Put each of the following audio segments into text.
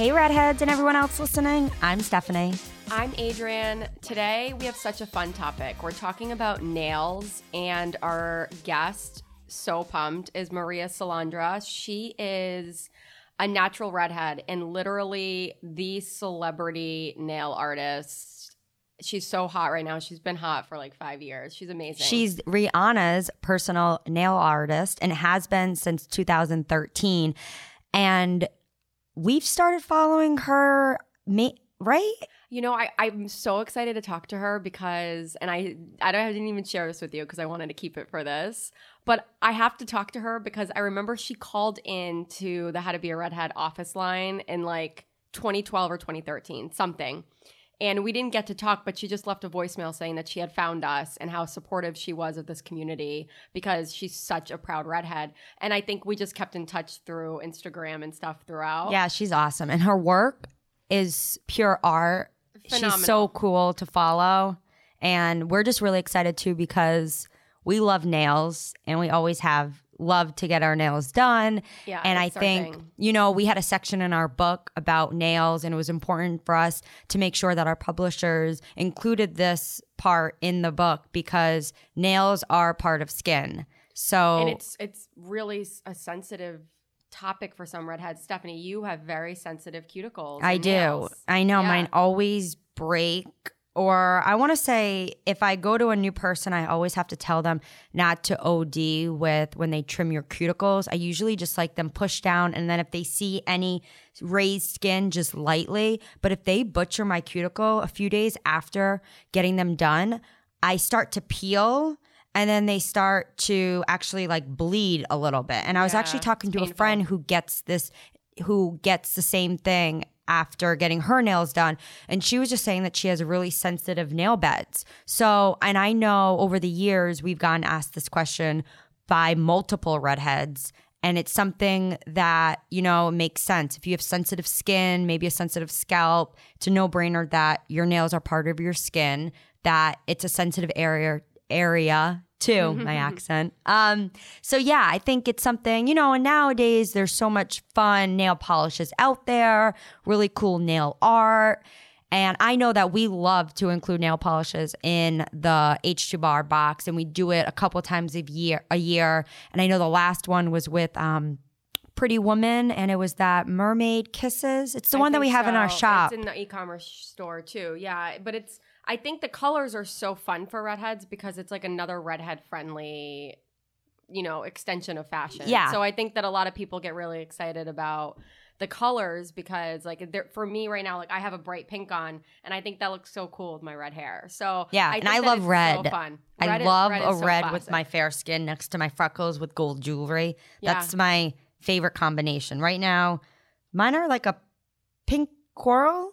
Hey, redheads, and everyone else listening. I'm Stephanie. I'm Adrienne. Today we have such a fun topic. We're talking about nails, and our guest, so pumped, is Maria Salandra. She is a natural redhead and literally the celebrity nail artist. She's so hot right now. She's been hot for like five years. She's amazing. She's Rihanna's personal nail artist and has been since 2013. And we've started following her, right? You know, I, I'm so excited to talk to her because, and I, I don't I didn't even share this with you because I wanted to keep it for this. But I have to talk to her because I remember she called in to the How to Be a Redhead office line in like 2012 or 2013, something. And we didn't get to talk, but she just left a voicemail saying that she had found us and how supportive she was of this community because she's such a proud redhead. And I think we just kept in touch through Instagram and stuff throughout. Yeah, she's awesome. And her work is pure art. She's so cool to follow. And we're just really excited too because we love nails and we always have loved to get our nails done. Yeah, and I think, you know, we had a section in our book about nails and it was important for us to make sure that our publishers included this part in the book because nails are part of skin. So and it's it's really a sensitive topic for some redheads. Stephanie, you have very sensitive cuticles. I do. nails. I know Yeah. mine always break. Or I want to say, if I go to a new person, I always have to tell them not to OD with when they trim your cuticles. I usually just like them pushed down. And then if they see any raised skin, just lightly. But if they butcher my cuticle a few days after getting them done, I start to peel and then they start to actually like bleed a little bit. And I was Yeah, actually talking to a friend who gets this who gets the same thing after getting her nails done and she was just saying that she has really sensitive nail beds. So and i know over the years we've gotten asked this question by multiple redheads and it's something that you know makes sense. If you have sensitive skin maybe a sensitive scalp it's a no-brainer that your nails are part of your skin that it's a sensitive area area too my accent um so yeah i think it's something you know and nowadays there's so much fun nail polishes out there really cool nail art and I know that we love to include nail polishes in the H2 bar box, and we do it a couple times a year. A year, and I know the last one was with um, Pretty Woman, and it was that Mermaid Kisses. It's the I one that we have in our shop. It's in the e-commerce store too. Yeah, but it's I think the colors are so fun for redheads because it's like another redhead friendly you know, extension of fashion. Yeah. So I think that a lot of people get really excited about the colors because like they're, for me right now like I have a bright pink on and I think that looks so cool with my red hair. So Yeah, I and I love red. So fun. I love red a so red with my fair skin next to my freckles with gold jewelry. Yeah. That's my favorite combination. Right now, mine are like a pink coral.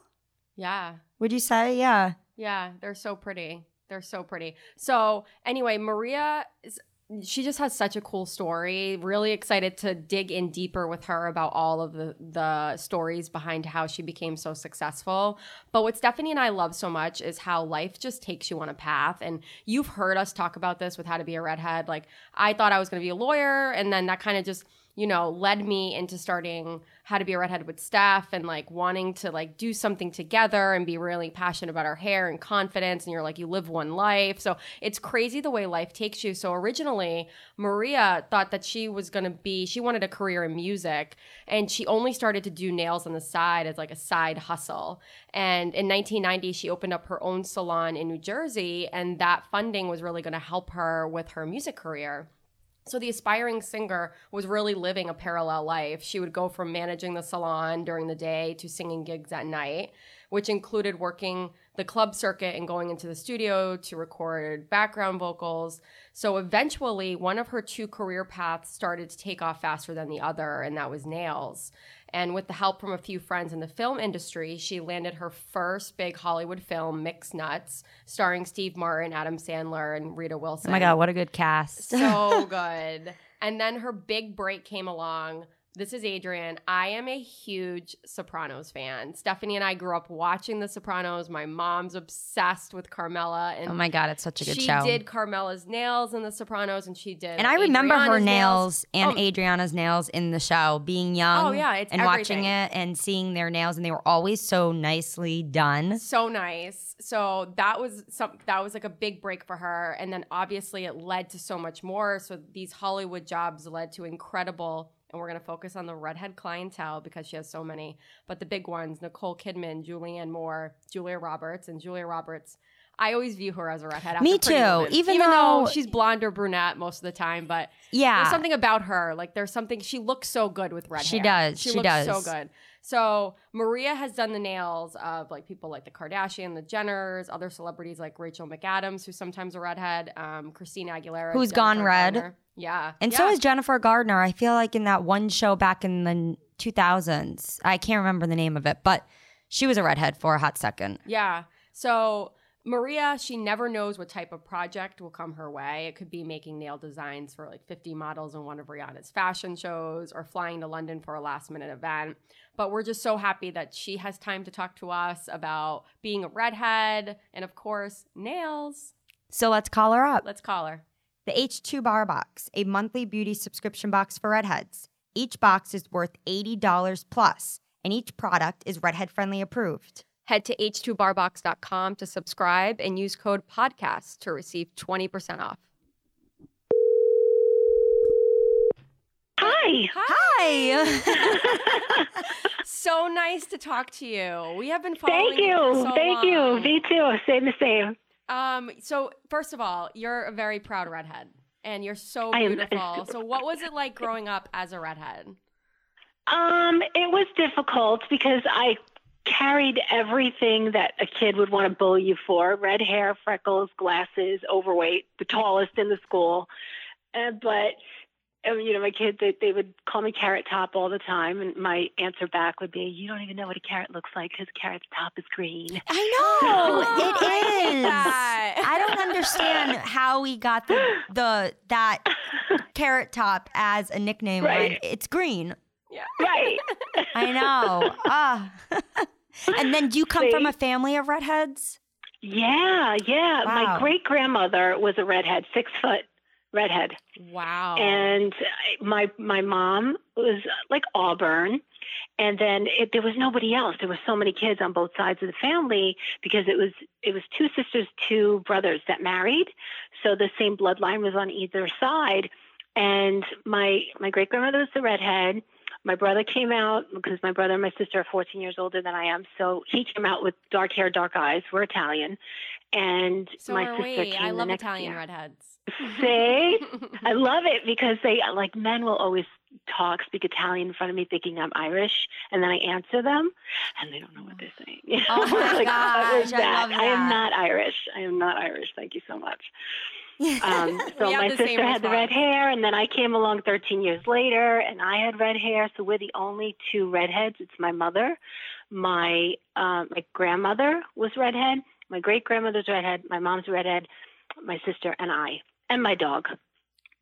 Yeah. Would you say? Yeah. Yeah, they're so pretty. They're so pretty. So, anyway, Maria is she just has such a cool story. Really excited to dig in deeper with her about all of the the stories behind how she became so successful. But what Stephanie and I love so much is how life just takes you on a path. And you've heard us talk about this with how to be a redhead. Like I thought I was going to be a lawyer, and then that kind of just you know led me into starting how to be a redhead with staff and like wanting to like do something together and be really passionate about our hair and confidence. And you're like you live one life. So it's crazy the way life takes you. So originally maria thought that she was going to be she wanted a career in music. And she only started to do nails on the side as like a side hustle. And in 1990 she opened up her own salon in new jersey. And that funding was really going to help her with her music career so the aspiring singer was really living a parallel life. She would go from managing the salon during the day to singing gigs at night, which included working the club circuit and going into the studio to record background vocals. So eventually, one of her two career paths started to take off faster than the other, and that was nails. And with the help from a few friends in the film industry, she landed her first big Hollywood film, Mixed Nuts, starring Steve Martin, Adam Sandler, and Rita Wilson Oh my god, what a good cast. so good. And then her big break came along This is Adrienne. I am a huge Sopranos fan. Stephanie and I grew up watching The Sopranos. My mom's obsessed with Carmela, and Oh my god, it's such a good she show. She did Carmela's nails in The Sopranos, and she did. and I remember her Adriana's nails, and Oh. Adriana's nails in the show, being young. Oh, yeah, it's and watching it and seeing their nails, and they were always so nicely done. so nice. So that was some that was like a big break for her and then obviously it led to so much more. So these Hollywood jobs led to incredible and we're going to focus on the redhead clientele because she has so many. But the big ones, Nicole Kidman, Julianne Moore, Julia Roberts and Julia Roberts I always view her as a redhead. Me too, Woman. even though- she's blonde or brunette most of the time, but Yeah, there's something about her. Like there's something she looks so good with red She hair. does, She, she looks does. so good. So Maria has done the nails of like people like the Kardashian, the Jenners, other celebrities like Rachel McAdams, who's sometimes a redhead, um, Christina Aguilera, who's gone red. Yeah, and yeah. so is Jennifer Gardner. I feel like in that one show back in the 2000s, I can't remember the name of it, but she was a redhead for a hot second. Yeah. So Maria, she never knows what type of project will come her way. It could be making nail designs for like 50 models in one of Rihanna's fashion shows or flying to London for a last minute event. But we're just so happy that she has time to talk to us about being a redhead and, of course, nails. So let's call her up. Let's call her. The H2 Bar Box, a monthly beauty subscription box for redheads. Each box is worth $80 plus, and each product is redhead friendly approved. Head to h2barbox.com to subscribe and use code podcast to receive 20% off. Hi. Hi. So nice to talk to you. We have been following Thank you. for so Thank you. long. Me too. Same the same. Um, so first of all, you're a very proud redhead, and you're so beautiful. so, what was it like growing up as a redhead? Um, it was difficult because I carried everything that a kid would want to bully you for red hair, freckles, glasses, overweight, the tallest in the school. Uh, but, you know, my kids, they, they would call me Carrot Top all the time. And my answer back would be, You don't even know what a carrot looks like because carrot's top is green. I know I it hate is. I don't understand how we got the the that carrot top as a nickname Right. when it's green. Yeah, right. I know. Ah. and then do you come from a family of redheads? Yeah, yeah. Wow. My great grandmother was a redhead, six foot redhead. Wow. and my my mom was uh, like Auburn, and then it, there was nobody else. There were so many kids on both sides of the family because it was it was two sisters, two brothers that married, so the same bloodline was on either side. And my my great grandmother was the redhead. My brother came out because my brother and my sister are 14 years older than I am, so he came out with dark hair, dark eyes. We're Italian, and so my sister we. came I love Italian year. redheads. See? I love it because they like men will always talk, speak Italian in front of me, thinking I'm Irish, and then I answer them, and they don't know what they're saying. Oh my Like, oh, gosh, I love I am not Irish. I am not Irish. Thank you so much. Um, so my sister had the red hair, and then I came along 13 years later, and I had red hair. So we're the only two redheads. It's my mother, my uh, my grandmother was redhead, my great grandmother's redhead, my mom's redhead, my sister, and I, and my dog.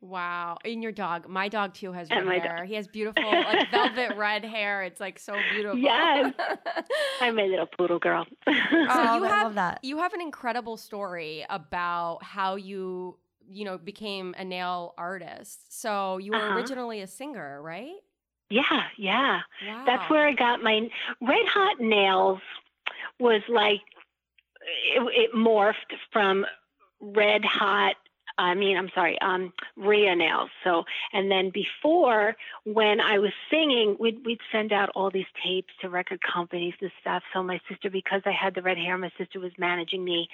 Wow. And your dog. My dog too has red my hair. dog. He has beautiful like velvet red hair. It's like so beautiful. Yes. I'm my little poodle girl. oh, you I have- love that. you have an incredible story about how you, you know, became a nail artist. So you were Uh-huh. originally a singer, right? yeah, yeah. Wow. That's where I got my red hot nails. Was like it, it morphed from red hot. I mean, I'm sorry, um, Rhea nails. So, and then before, when I was singing, we'd we'd send out all these tapes to record companies and stuff. So my sister, because I had the red hair, my sister was managing me,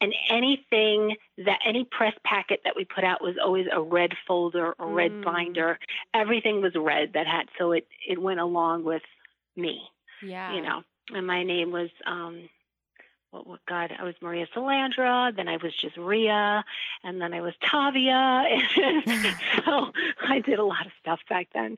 and anything that any press packet that we put out was always a red folder, a red Mm. binder. Everything was red that had, so it it went along with me Yeah. you know. And my name was um what, what God, I was Maria Salandra, then I was just Ria, and then I was Tavia. So I did a lot of stuff back then.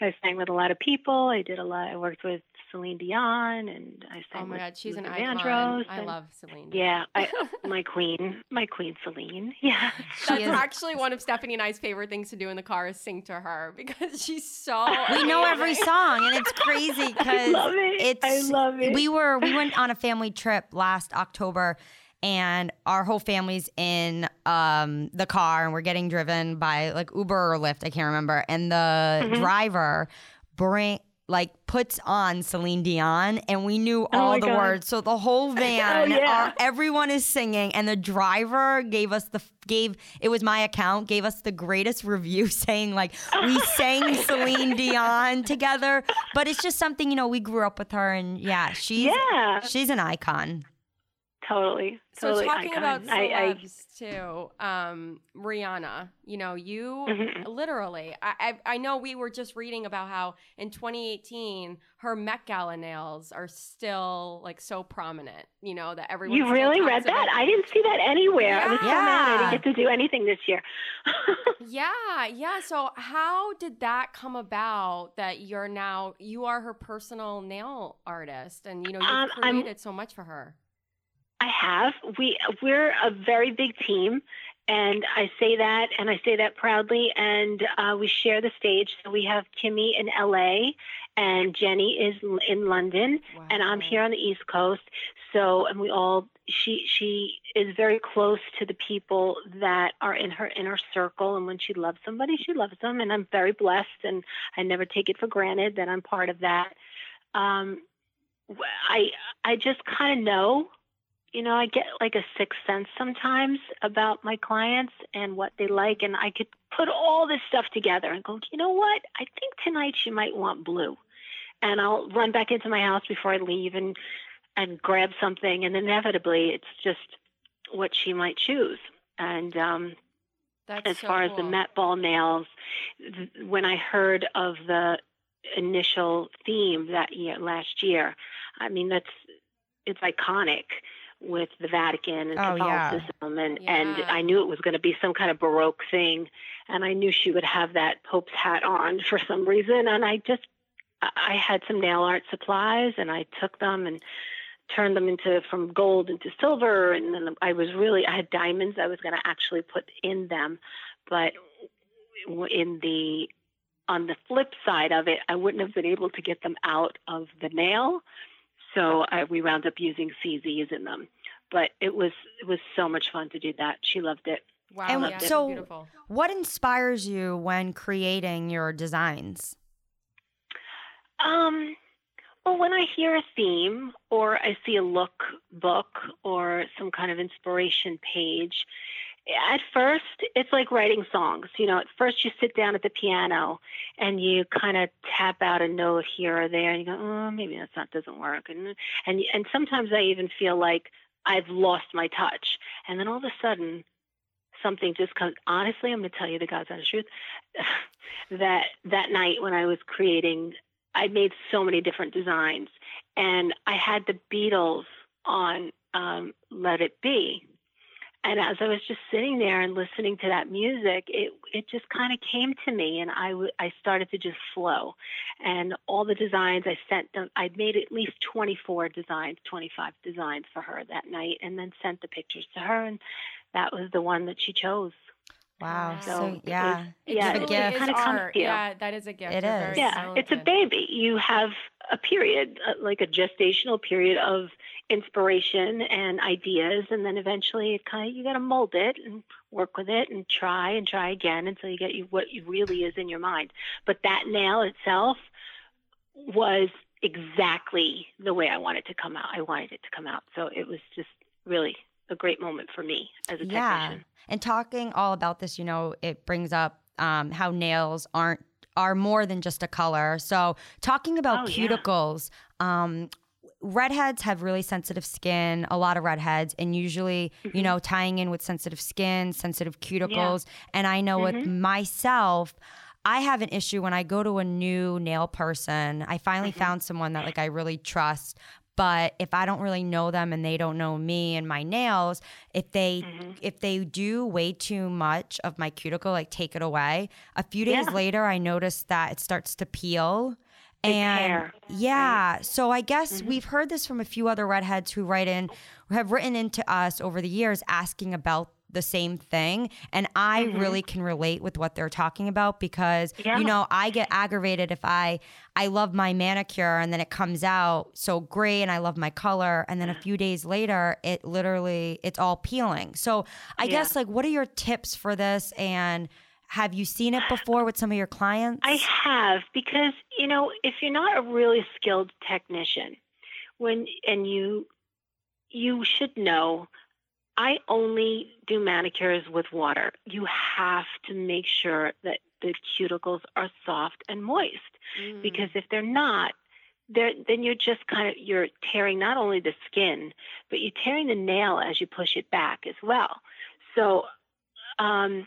I sang with a lot of people. I did a lot I worked with Celine Dion, and I sang Oh my with God, she's an Luther icon. I and- love Celine. Yeah, I, my queen, my queen Celine. Yeah, That's is- actually one of Stephanie and I's favorite things to do in the car is sing to her because she's so. we know every song and it's crazy because it. it's I love it. we were we went on a family trip last october and our whole family's in um the car and we're getting driven by like uber or lyft i can't remember and the Mm-hmm. driver bring like puts on Celine Dion and we knew oh all Oh the God. words. So the whole oh, van, Oh, yeah. our- everyone is singing and the driver gave us the gave it was my account gave us the greatest review saying like we sang Celine Dion together. But it's just something, you know, we grew up with her and yeah, she's yeah, she's an icon. Totally. So totally talking icon. about I, I, celebs too, um, Rihanna. You know, you Mhm. literally. I, I I know we were just reading about how in 2018 her Met Gala nails are still like so prominent. You know that everyone. you really read that? I didn't see that anywhere. I was so mad I Yeah. didn't get to do anything this year. Yeah, yeah. So how did that come about that you're now you are her personal nail artist and you know you've Um, I'm- created so much for her. I have. We we're a very big team, and I say that, and I say that proudly. And uh, we share the stage. So we have Kimmy in L.A. and Jenny is in London, and I'm here on the East Coast. So, and we all she she is very close to the people that are in her inner circle. And when she loves somebody, she loves them. And I'm very blessed, and I never take it for granted that I'm part of that. Um, I I just kind of know you know, I get like a sixth sense sometimes about my clients and what they like, and I could put all this stuff together and go, you know what? I think tonight she might want blue, and I'll run back into my house before I leave and and grab something, and inevitably it's just what she might choose. And um, That's as so far as the. Met Ball nails, th- when I heard of the initial theme that year, last year, I mean that's it's iconic with the Vatican and Oh, yeah. Catholicism, and and Yeah. I knew it was going to be some kind of Baroque thing, and I knew she would have that Pope's hat on for some reason, and I just I I had some nail art supplies, and I took them and turned them into from gold into silver and then I was really I had diamonds I was going to actually put in them but in the on the flip side of it I wouldn't have been able to get them out of the nail so I, we wound up using CZs in them but it was it was so much fun to do that she loved it Wow, And yeah, so- beautiful. What inspires you when creating your designs? Um, well, when I hear a theme or I see a look book or some kind of inspiration page, at first it's like writing songs. You know, at first you sit down at the piano and you kind of tap out a note here or there, and you go, "Oh, maybe that's not doesn't work." And and and sometimes I even feel like I've lost my touch, and then all of a sudden something just comes. Honestly, I'm going to tell you the God's honest truth. that that night when I was creating I made so many different designs, and I had the Beatles on um, "Let It Be," and as I was just sitting there and listening to that music, it it just kind of came to me, and I w- I started to just flow, and all the designs I sent them. I made at least twenty four designs, twenty five designs for her that night, and then sent the pictures to her, and that was the one that she chose. Wow. So So, yeah. It Yeah, It's a truly gift. Kinda comes to you. Yeah, that is a gift. It You're Yeah, it's a baby. You have a period, uh, like a gestational period of inspiration and ideas, and then eventually it kind of you got to mold it and work with it and try and try again until you get you what you really is in your mind. But that nail itself was exactly the way I wanted to come out. I wanted it to come out, so it was just really a great moment for me as a Yeah. technician. And talking all about this, you know, it brings up um, how nails aren't are more than just a color. So talking about Oh, yeah. cuticles, um, redheads have really sensitive skin. A lot of redheads, and usually, Mm-hmm. you know, tying in with sensitive skin, sensitive cuticles. And I know with myself. I have an issue when I go to a new nail person. I finally Mm-hmm. found someone that like I really trust. But if I don't really know them and they don't know me and my nails, if they Mm-hmm. if they do way too much of my cuticle, like take it away, a few days Yeah. later I notice that it starts to peel and yeah, so I guess Mhm. we've heard this from a few other redheads who write in, who have written into us over the years asking about the same thing. And I Mhm. really can relate with what they're talking about because Yeah. you know, I get aggravated if I I love my manicure and then it comes out so gray and I love my color and then a few days later it literally it's all peeling. So I Yeah. guess like what are your tips for this and have you seen it before with some of your clients? I have because you know if you're not a really skilled technician, when and you you should know. I only do manicures with water. You have to make sure that the cuticles are soft and moist Mm. because if they're not, they're, then you're just kind of you're tearing not only the skin, but you're tearing the nail as you push it back as well. So, um,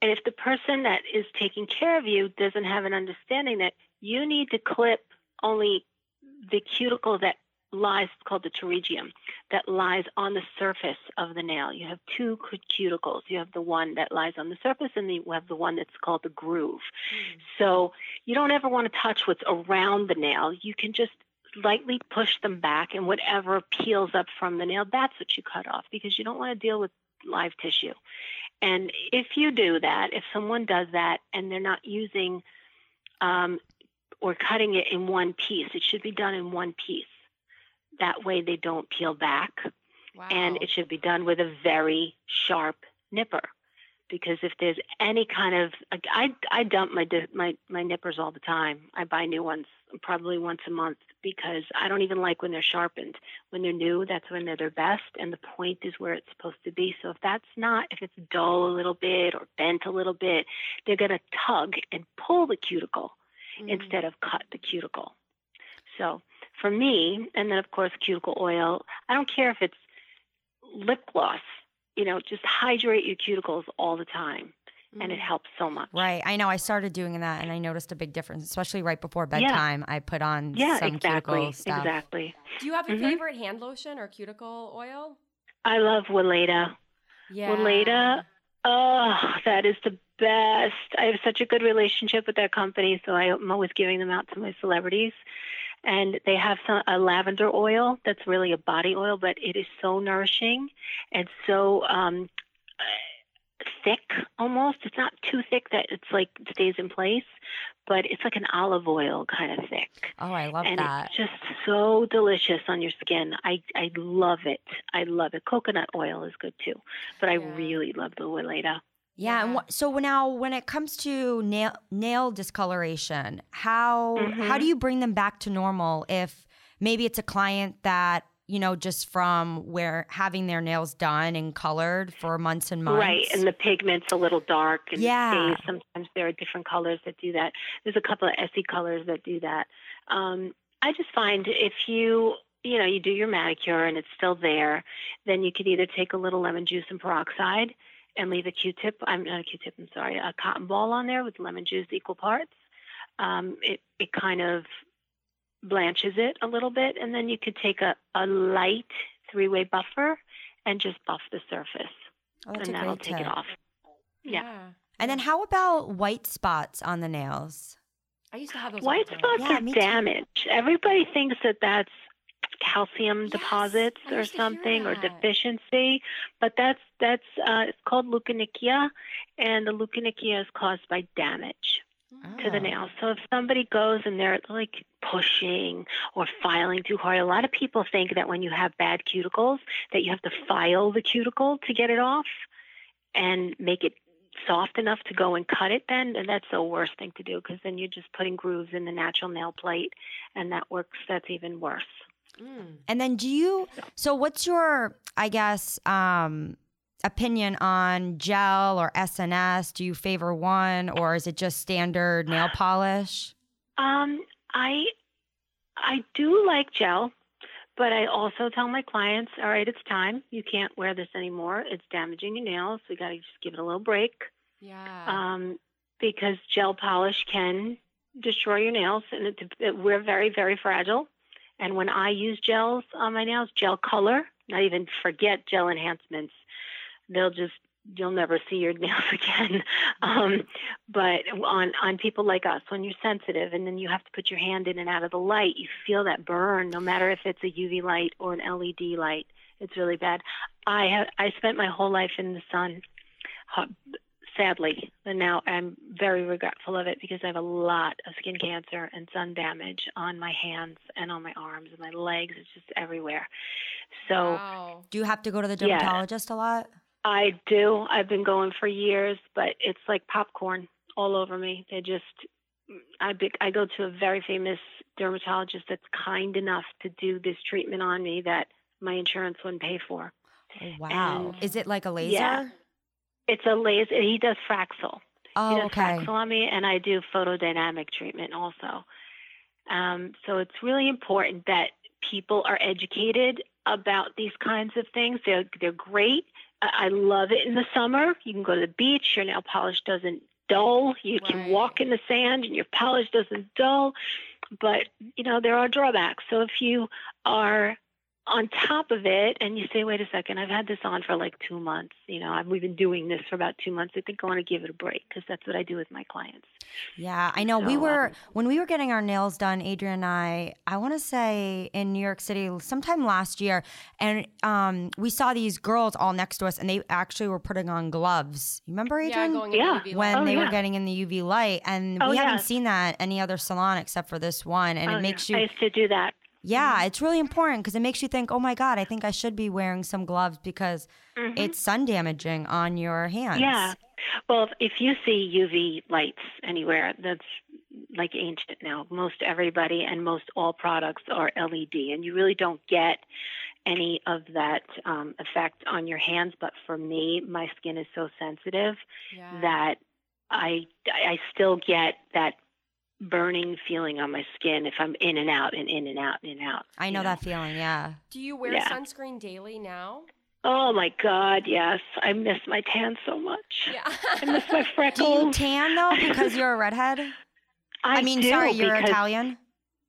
and if the person that is taking care of you doesn't have an understanding that you need to clip only the cuticle that lies called the pterygium that lies on the surface of the nail. You have two cuticles. You have the one that lies on the surface, and you have the one that's called the groove. Mm. So you don't ever want to touch what's around the nail. You can just lightly push them back, and whatever peels up from the nail, that's what you cut off because you don't want to deal with live tissue. And if you do that, if someone does that and they're not using um, or cutting it in one piece, it should be done in one piece. That way they don't peel back Wow. and it should be done with a very sharp nipper because if there's any kind of I, I dump my my my nippers all the time i buy new ones probably once a month because i don't even like when they're sharpened when they're new that's when they're their best and the point is where it's supposed to be so if that's not if it's dull a little bit or bent a little bit they're going to tug and pull the cuticle Mm. instead of cut the cuticle. So for me, and then of course cuticle oil, I don't care if it's lip gloss, you know, just hydrate your cuticles all the time and it Mm. helps so much. Right. I know I started doing that and I noticed a big difference, especially right before bedtime. Yeah. I put on Yeah, some exactly. cuticle stuff. Exactly. Do you have a Mhm. favorite hand lotion or cuticle oil? I love Weleda. Yeah. Weleda, oh, that is the best. I have such a good relationship with that company, so I'm always giving them out to my celebrities. And they have some a lavender oil that's really a body oil, but it is so nourishing and so um, thick almost. It's not too thick that it's like stays in place, but it's like an olive oil kind of thick Oh, I love and that. it's just so delicious on your skin. I I love it. I love it. Coconut oil is good too, but I really love the Weleda. Yeah. And wh- so now, when it comes to nail nail discoloration, how how Mhm. do you bring them back to normal? If maybe it's a client that you know just from where having their nails done and colored for months and months, Right, and the pigment's a little dark and Yeah. stays. Sometimes there are different colors that do that. There's a couple of Essie colors that do that. Um, I just find if you you know you do your manicure and it's still there, then you could either take a little lemon juice and peroxide and leave a Q-tip. I'm not a Q-tip. I'm sorry, a cotton ball on there with lemon juice equal parts. Um, it it kind of blanches it a little bit, and then you could take a, a light three-way buffer and just buff the surface oh, and that'll great take it off. Yeah. And then how about white spots on the nails? I used to have those. White spots Yeah, are me too. damage. Everybody thinks that that's calcium Yes, deposits or used to hear something or deficiency, but that's that's uh, it's called leukonychia, and the leukonychia is caused by damage to the Oh. nail. So if somebody goes and they're like pushing or filing too hard, a lot of people think that when you have bad cuticles that you have to file the cuticle to get it off and make it soft enough to go and cut it then and that's the worst thing to do because then you're just putting grooves in the natural nail plate and that works that's even worse Mm. And then do you so what's your I guess um opinion on gel or SNS? Do you favor one or is it just standard nail polish? um i i do like gel but i also tell my clients all right it's time you can't wear this anymore it's damaging your nails we got to just give it a little break Yeah. um, because gel polish can destroy your nails, and it, it, we're very, very fragile. And when I use gels on my nails, gel color, not even forget gel enhancements, they'll just you'll never see your nails again. Um, but on on people like us, when you're sensitive and then you have to put your hand in and out of the light, you feel that burn, no matter if it's a UV light or an LED light. It's really bad. I have I spent my whole life in the sun, sadly, and now I'm very regretful of it because I have a lot of skin cancer and sun damage on my hands and on my arms and my legs. It's just everywhere. So, Wow. Do you have to go to the Yeah. dermatologist a lot? I do. I've been going for years, but it's like popcorn all over me. They just, I be, I go to a very famous dermatologist that's kind enough to do this treatment on me that my insurance wouldn't pay for. Oh, wow. And- Is it like a laser? Yeah. It's a laser. He does Fraxel. he Oh, does okay. Fraxel on me, and I do photodynamic treatment also. Um, so it's really important that people are educated about these kinds of things. They're they're great. I I love it in the summer. You can go to the beach. Your nail polish doesn't dull. You can walk in the sand, and your polish doesn't dull. But you know there are drawbacks. So if you are on top of it and you say, wait a second, I've had this on for like two months. You know, I've, we've been doing this for about two months. I think I want to give it a break because that's what I do with my clients. Yeah, I know. we were um, when we were getting our nails done, Adrienne and I. I want to say in New York City, sometime last year, and um, we saw these girls all next to us, and they actually were putting on gloves. You remember, Yeah, Adrienne? going in Yeah. the UV when. Oh, they were getting in the UV light, and Oh, we haven't seen that any other salon except for this one, and Oh, it makes yeah. I you. used to do that. Yeah, it's really important because it makes you think, oh my God, I think I should be wearing some gloves because it's sun damaging on your hands. Mm-hmm. Yeah. Well, if, if you see UV lights anywhere, that's like ancient now. Most everybody and most all products are LED, and you really don't get any of that um, effect on your hands. But for me, my skin is so sensitive Yeah. that I I still get that burning feeling on my skin if I'm in and out and in and out and in and out. I you know that feeling. Yeah. Do you wear Yeah. sunscreen daily now? Oh my God, yes. I miss my tan so much. Yeah. I miss my freckles. Do you tan though because you're a redhead? I, I mean, do sorry, you're Italian.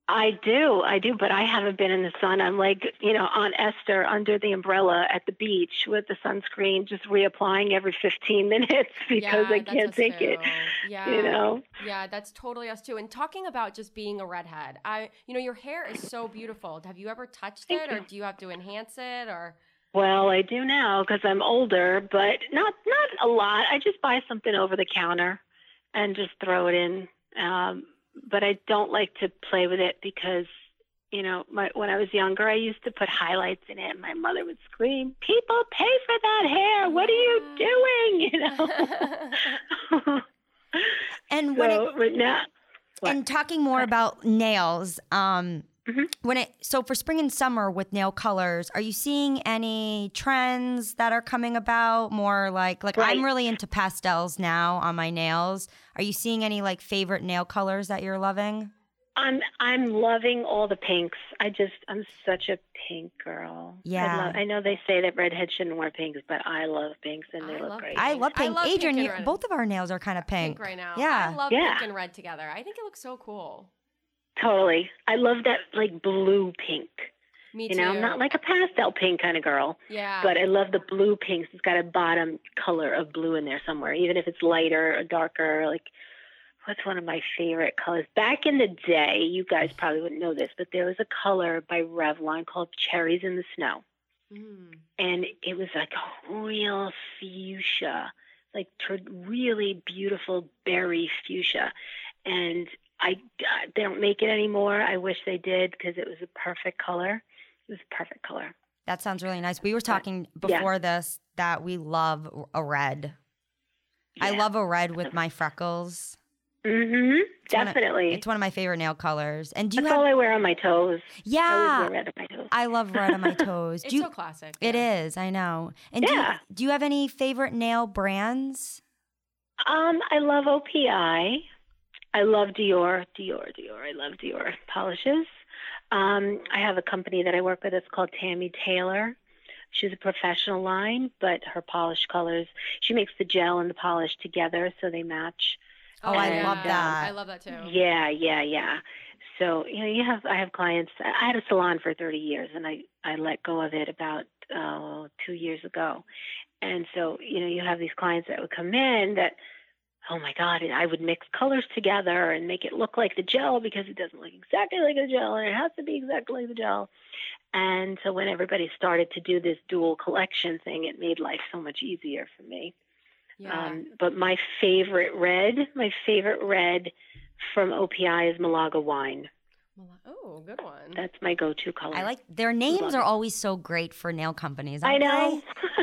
I do, I do, but I haven't been in the sun. I'm like, you know, on Esther under the umbrella at the beach with the sunscreen, just reapplying every 15 minutes because yeah, I can't take it. too. Yeah. You know, Yeah, that's totally us too. And talking about just being a redhead, I, you know, your hair is so beautiful. Have you ever touched it, or do you have to enhance it, or? well, I do now because I'm older, but not not a lot. I just buy something over the counter and just throw it in. Um, but I don't like to play with it because. You know, my, when I was younger, I used to put highlights in it. And my mother would scream, "People pay for that hair! What are you doing?" You know. And when it, so but now, what? and talking more about nails, um, Mhm. when it so for spring and summer with nail colors, are you seeing any trends that are coming about? More like like I'm really into pastels now on my nails. Are you seeing any like favorite nail colors that you're loving? I'm I'm loving all the pinks. I just I'm such a pink girl. Yeah. I, love, I know they say that redheads shouldn't wear pinks, but I love pinks and they I look love great. I Pink. love I pink. love Adrienne, and you, both of our nails are kind of pink. Pink right now. Yeah. I love Yeah. pink and red together. I think it looks so cool. totally. I love that like blue pink. Me You know, I'm not like a pastel pink kind of girl, yeah. but I love the blue pinks. It's got a bottom color of blue in there somewhere, even if it's lighter or darker. Like, what's one of my favorite colors? Back in the day, you guys probably wouldn't know this, but there was a color by Revlon called Cherries in the Snow. Mm. and it was like a real fuchsia, like tr- really beautiful berry fuchsia. And I they don't make it anymore. I wish they did because it was a perfect color. It was perfect color. That sounds really nice. We were talking before this that we love a red. I love a red with my freckles. Mm-hmm. It's one of- Definitely. It's one of my favorite nail colors. And do you That's all? I wear on my toes. I Yeah, wear red on my toes. I love red on my toes. It's Do you? so classic. It yeah. is. I know. And do you, do you have any favorite nail brands? Um, I love OPI. I love Dior, Dior, Dior. I love Dior polishes. Um, I have a company that I work with. It's called Tammy Taylor. She's a professional line, but her polish colors, she makes the gel and the polish together so they match. Oh, I love that. I love that too. Yeah, yeah, yeah. So you know, you have I have clients. I had a salon for 30 years, and I I let go of it about uh, two years ago, And so, you know, you have these clients that would come in that, oh my God, and I would mix colors together and make it look like the gel because it doesn't look exactly like the gel and it has to be exactly like the gel. And so when everybody started to do this dual collection thing, it made life so much easier for me. Yeah. Um, but my favorite red, my favorite red from OPI is Malaga wine. Oh, good one. That's my go-to color. I like their names Love are it. always so great for nail companies. I know.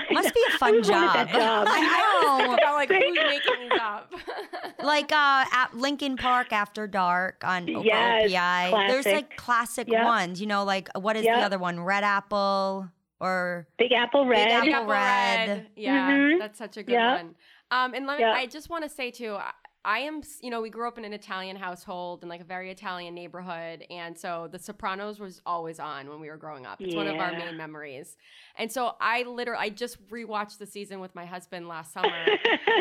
they? Must be a fun always job. that job. I know. about like who's making these up. like uh at Lincoln Park After Dark on O- Yes, OPI. There's like classic Yep. ones, you know, like what is the other one? Red Apple or Big Apple Red. Apple Apple Red. Red. Yeah, Mhm. that's such a good Yeah. one. Um, and let me, Yeah. I just want to say too, I, I am, you know, we grew up in an Italian household in like a very Italian neighborhood, and so The Sopranos was always on when we were growing up. It's one of our main memories. And so I literally, I just rewatched the season with my husband last summer.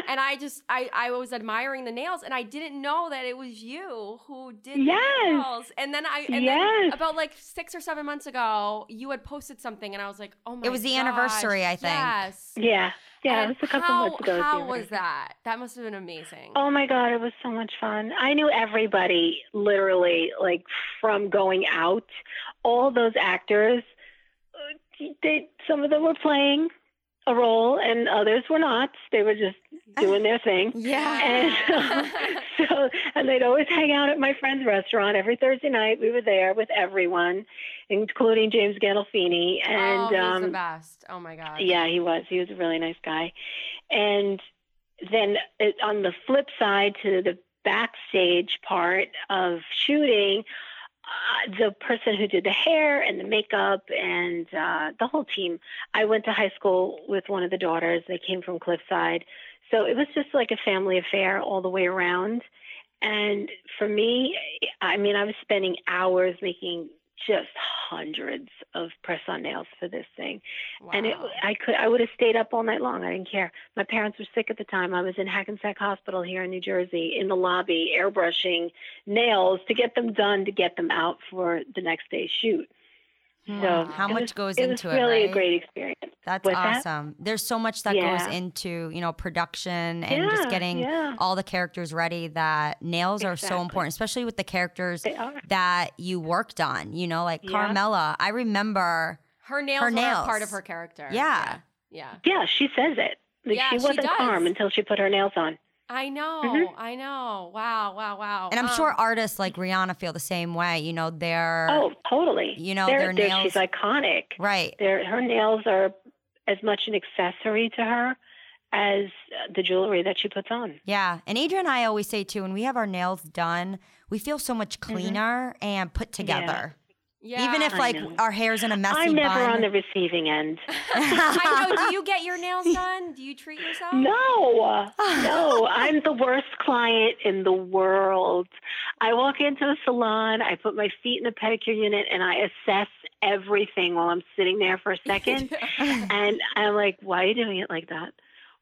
And I just, I, I was admiring the nails, and I didn't know that it was you who did Yes. the nails. And then I, and then Yes. about like six or seven months ago, you had posted something, and I was like, oh my It was the anniversary, I think. Yes. yeah. Yeah, And it was a couple how, months ago. How was that? That must have been amazing. Oh my god, it was so much fun. I knew everybody literally like from going out. All those actors uh, they some of them were playing a role and others were not. They were just doing their thing. Yeah. And so, so, and they'd always hang out at my friend's restaurant every Thursday night. We were there with everyone, including James Gandolfini. And oh, um, the best. Oh my god. yeah, he was. He was a really nice guy. And then it, on the flip side to the backstage part of shooting, uh, the person who did the hair and the makeup and uh, the whole team, I went to high school with one of the daughters. They came from Cliffside. So it was just like a family affair all the way around. And for me, I mean, I was spending hours making just hundreds of press on nails for this thing Wow. and it, I could I would have stayed up all night long. I didn't care. My parents were sick at the time. I was in Hackensack Hospital here in New Jersey in the lobby airbrushing nails to get them done to get them out for the next day's shoot. So how much was- goes it was into it? really right? a great experience. That's What's that? awesome. There's so much that Yeah. goes into, you know, production and just getting yeah. all the characters ready that nails are so important, especially with the characters that you worked on, you know, like Yeah. Carmela. I remember her nails her were nails. part of her character. Yeah. Yeah. Yeah, she says it. Like, Yeah, she she wasn't does. calm until she put her nails on. I know. Mhm. I know. Wow. Wow. Wow. and I'm Um, sure artists like Rihanna feel the same way, you know, they're Oh, totally. you know, They're- their nails She's iconic. right. They're, her nails are as much an accessory to her as the jewelry that she puts on. Yeah. And Adrienne and I always say too, when we have our nails done, we feel so much cleaner and put together. Yeah. Even if I like know. our hair's in a messy I'm never bun. on the receiving end. I know. Do you get your nails done? Do you treat yourself? No, no, I'm the worst client in the world. I walk into a salon, I put my feet in the pedicure unit, and I assess everything while I'm sitting there for a second. and I'm like, why are you doing it like that?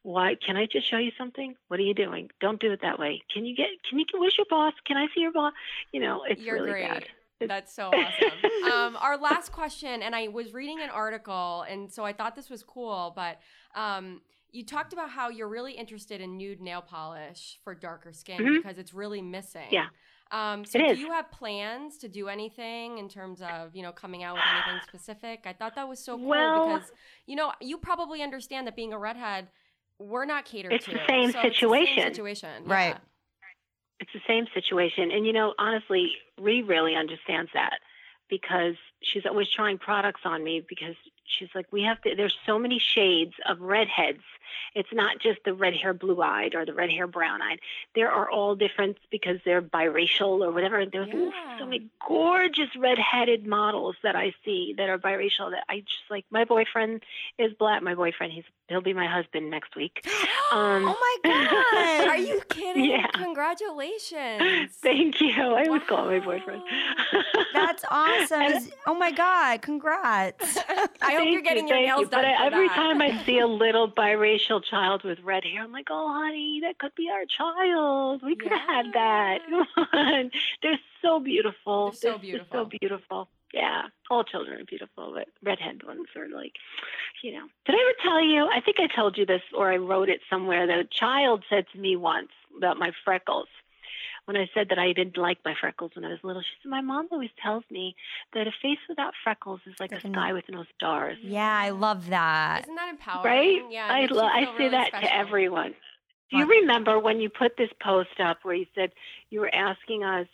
Why can I just show you something? What are you doing? Don't do it that way. Can you get? Can you? Where's your boss? Can I see your boss? You know, it's You're really great. bad. That's so awesome. um, our last question, and I was reading an article, and so I thought this was cool, but um, you talked about how you're really interested in nude nail polish for darker skin Mhm. because it's really missing. Yeah. Um, so It do you have plans to do anything in terms of, you know, coming out with anything specific? I thought that was so cool Well- because, you know, you probably understand that being a redhead, we're not catered It's to. the same So it's the situation. situation. Right. yeah. It's the same situation. And, you know, honestly, Ree really understands that because she's always trying products on me because she's like, we have to, there's so many shades of redheads. It's not just the red hair blue eyed or the red hair brown eyed. There are all different because they're biracial or whatever. There's Yeah. so many gorgeous redheaded models that I see that are biracial that I just like. My boyfriend is black. My boyfriend, he's, he'll be my husband next week. Um, oh my god. Are you kidding? Yeah. Congratulations. Thank you. I always call my boyfriend. That's awesome. And- oh my god, congrats. I hope Thank you're you, your thank nails you. done. But every that. time I see a little biracial child with red hair, I'm like, oh, honey, that could be our child. We could have had that. Come on. They're so beautiful. They're so just beautiful. so beautiful. Yeah, all children are beautiful, but redhead ones are like, you know. Did I ever tell you? I think I told you this, or I wrote it somewhere. That a child said to me once about my freckles. When I said that I didn't like my freckles when I was little, she said, "My mom always tells me that a face without freckles is like a a- sky with no stars." Yeah, I love that. Isn't that empowering? Right? Yeah. I lo- I say really that special. to everyone. Do you remember when you put this post up where you said you were asking us,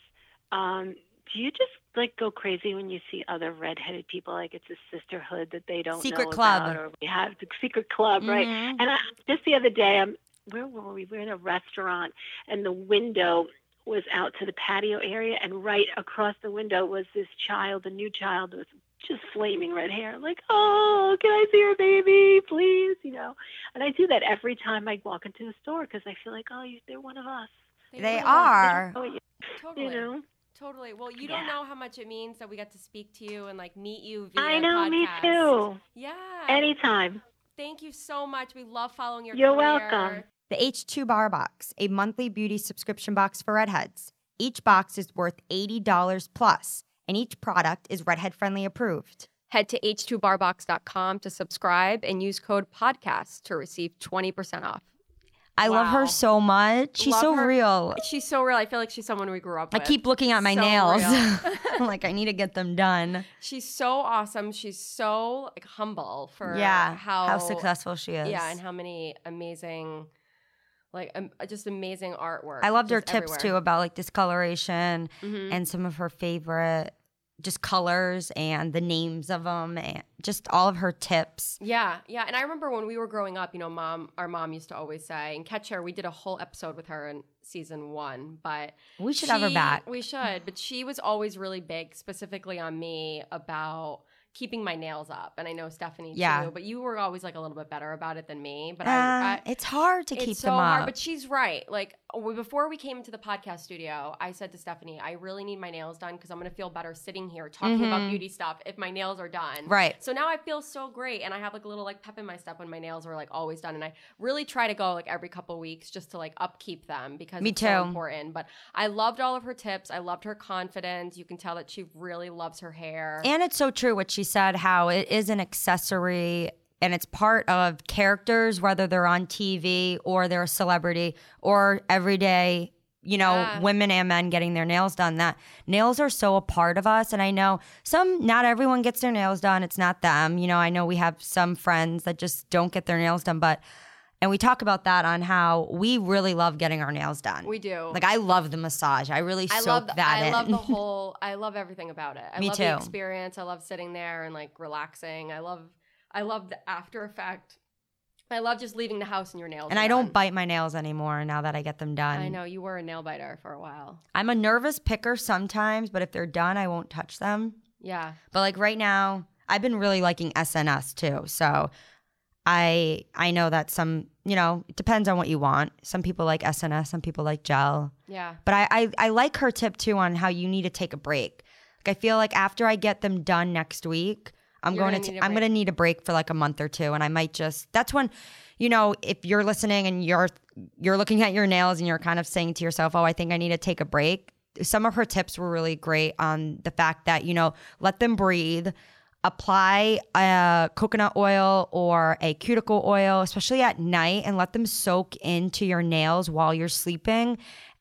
um, do you just like go crazy when you see other redheaded people like it's a sisterhood that they don't Secret know club. about, or we have the secret club, right? Mhm. And I, just the other day, I'm where were we? We were in a restaurant, and the window was out to the patio area, and right across the window was this child, a new child with just flaming red hair. Like, oh, can I see your baby, please? You know. And I do that every time I walk into the store because I feel like, oh, you, they're one of us. They really are. don't oh, you, Totally. you know. Totally. Well, you Yeah. don't know how much it means that we got to speak to you and like meet you via I know, me too. Yeah. Anytime. Thank you so much. We love following your You're career. welcome. The H2 Bar Box, a monthly beauty subscription box for redheads. Each box is worth $80 plus, and each product is redhead friendly approved. Head to h2barbox.com to subscribe and use code podcast to receive 20% off. I love her so much. She's Love so her. real. She's so real. I feel like she's someone we grew up with. I keep looking at my So nails. I'm like, I need to get them done. She's so awesome. She's so like humble for yeah, how how successful she is. Yeah, and how many amazing, like um, just amazing artwork. I loved her tips too about like discoloration Mhm. and some of her favorite just colors and the names of them and just all of her tips. Yeah, yeah. And I remember when we were growing up, you know, mom, our mom used to always say, and catch her. We did a whole episode with her in season one, but We should have her back. We should, but she was always really big, specifically on me about keeping my nails up. And I know Stephanie Yeah. too, but you were always like a little bit better about it than me. But Uh, I, I it's hard to it's keep so them hard, but she's right. Like before we came into the podcast studio, I said to Stephanie, I really need my nails done because I'm going to feel better sitting here talking about Mhm. beauty stuff if my nails are done. right. So now I feel so great, and I have like a little like pep in my step when my nails are like always done, and I really try to go like every couple weeks just to like upkeep them because Me it's so too. important. But I loved all of her tips. I loved her confidence. You can tell that she really loves her hair. And it's so true what she said how it is an accessory and it's part of characters, whether they're on TV or they're a celebrity or everyday, you know, Yeah. women and men getting their nails done. That nails are so a part of us. And I know some, not everyone gets their nails done. It's not them. You know, I know we have some friends that just don't get their nails done, but, and we talk about that on how we really love getting our nails done. we do. like, I love the massage. I really I soak love the, that I in. love the whole. I love everything about it. I Me love too. the experience. I love sitting there and like relaxing. I love. I love the after effect. I love just leaving the house and your nails. and I don't done. bite my nails anymore now that I get them done. I know you were a nail biter for a while. I'm a nervous picker sometimes, but if they're done, I won't touch them. Yeah. But like right now, I've been really liking SNS too. So I I know that some, you know, it depends on what you want. Some people like SNS, some people like gel. Yeah. But I, I, I like her tip too on how you need to take a break. Like I feel like after I get them done next week, I'm You're going to need t- a I'm going to need a break for like a month or two and I might just that's when you know, if you're listening and you're you're looking at your nails and you're kind of saying to yourself, "Oh, I think I need to take a break." Some of her tips were really great on the fact that, you know, let them breathe apply a coconut oil or a cuticle oil, especially at night, and let them soak into your nails while you're sleeping.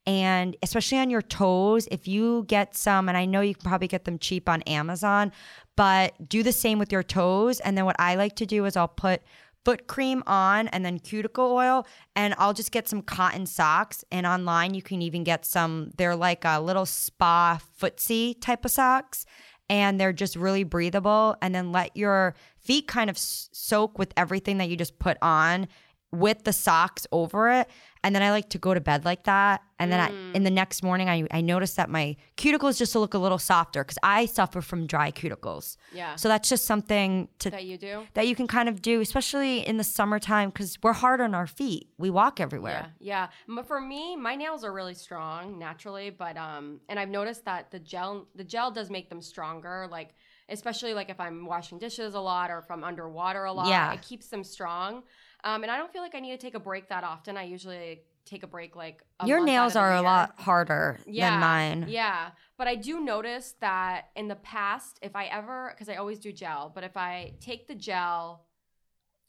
And especially on your toes, if you get some, and I know you can probably get them cheap on Amazon, but do the same with your toes. And then what I like to do is I'll put foot cream on and then cuticle oil and I'll just get some cotton socks. And online you can even get some they're like a little spa footsie type of socks and they're just really breathable. And then let your feet kind of soak with everything that you just put on with the socks over it and then I like to go to bed like that and then I, in the next morning I, I notice that my cuticles just look a little softer because I suffer from dry cuticles Yeah. so that's just something to that you do. that you can kind of do, especially in the summertime, because we're hard on our feet. We walk everywhere. Yeah, yeah. For me, my nails are really strong naturally, but um, and I've noticed that the gel, the gel does make them stronger. Like especially like if I'm washing dishes a lot or if I'm underwater a lot, Yeah. it keeps them strong. Um, and I don't feel like I need to take a break that often. I usually take a break like a Your nails are a lot harder yeah, than mine. Yeah, But I do notice that in the past, if I ever, because I always do gel, but if I take the gel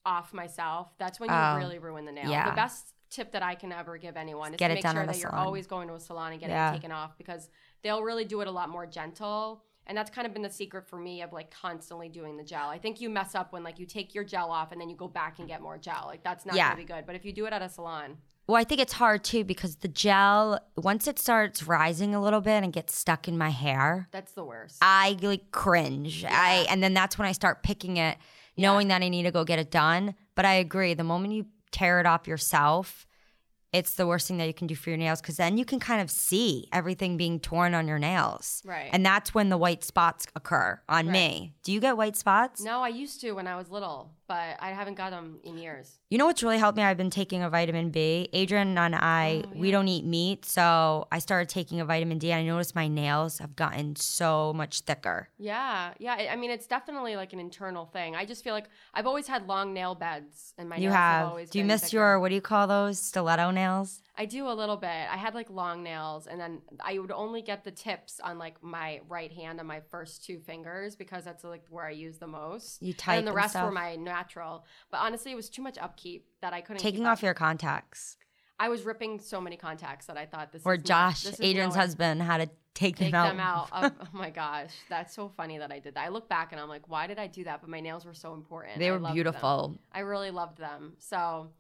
off myself, that's when you Oh, really ruin the nail. yeah. The best tip that I can ever give anyone is Get to make sure that you're always going to a salon and getting Yeah. it taken off because they'll really do it a lot more gentle. And that's kind of been the secret for me of like constantly doing the gel. I think you mess up when like you take your gel off and then you go back and get more gel. Like that's not Yeah. gonna be good. But if you do it at a salon, Well, I think it's hard too because the gel, once it starts rising a little bit and gets stuck in my hair, that's the worst. I like cringe. I and then that's when I start picking it, knowing that I need to go get it done. But I agree, the moment you tear it off yourself, it's the worst thing that you can do for your nails because then you can kind of see everything being torn on your nails. Right. And that's when the white spots occur on Right. me. Do you get white spots? no, I used to when I was little, but I haven't got them in years. You know what's really helped me? I've been taking a vitamin B. Adrienne and I, Oh, we don't eat meat. So I started taking a vitamin D and I noticed my nails have gotten so much thicker. Yeah, yeah. I mean, it's definitely like an internal thing. I just feel like I've always had long nail beds, and my you nails have. always. Do you miss thicker. your, what do you call those? Stiletto nails? I do a little bit. I had like long nails, and then I would only get the tips on like my right hand and my first two fingers because that's like where I use the most. You type and then the and rest were my natural. But honestly, it was too much upkeep that I couldn't. Taking off your contacts. I was ripping so many contacts that I thought this. Or Josh, this is Adrienne's husband, had to take, Take them out. them out. of, oh, oh my gosh, that's so funny that I did that. I look back and I'm like, why did I do that? But my nails were so important. They I were them. beautiful. I really loved them. So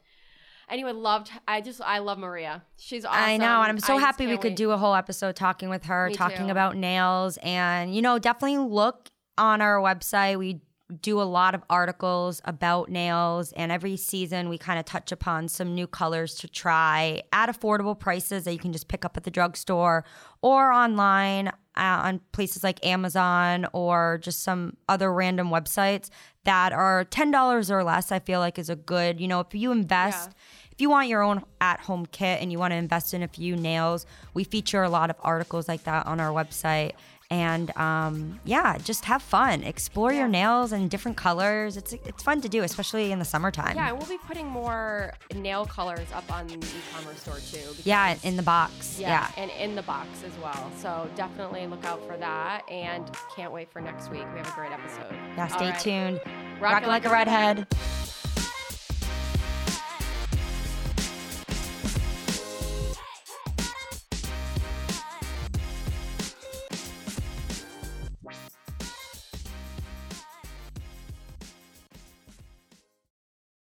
anyway, loved I just I love Maria. She's awesome. I know, and I'm so I happy we can't could wait. do a whole episode talking with her, Me talking too. about nails, and you know, definitely look on our website. We do a lot of articles about nails, and every season we kind of touch upon some new colors to try at affordable prices that you can just pick up at the drugstore or online Uh, on places like Amazon or just some other random websites that are ten dollars or less. I feel like is a good. You know, if you invest. If you want your own at home kit and you want to invest in a few nails, we feature a lot of articles like that on our website. And um, yeah, just have fun. Explore your nails in different colors. It's it's fun to do, especially in the summertime. Yeah, we'll be putting more nail colors up on the e-commerce store too. because- Yeah, in the box. yeah, Yeah. and in the box as well. So definitely look out for that, and can't wait for next week. We have a great episode. Yeah, stay right. tuned. Rock Rock, it like a redhead.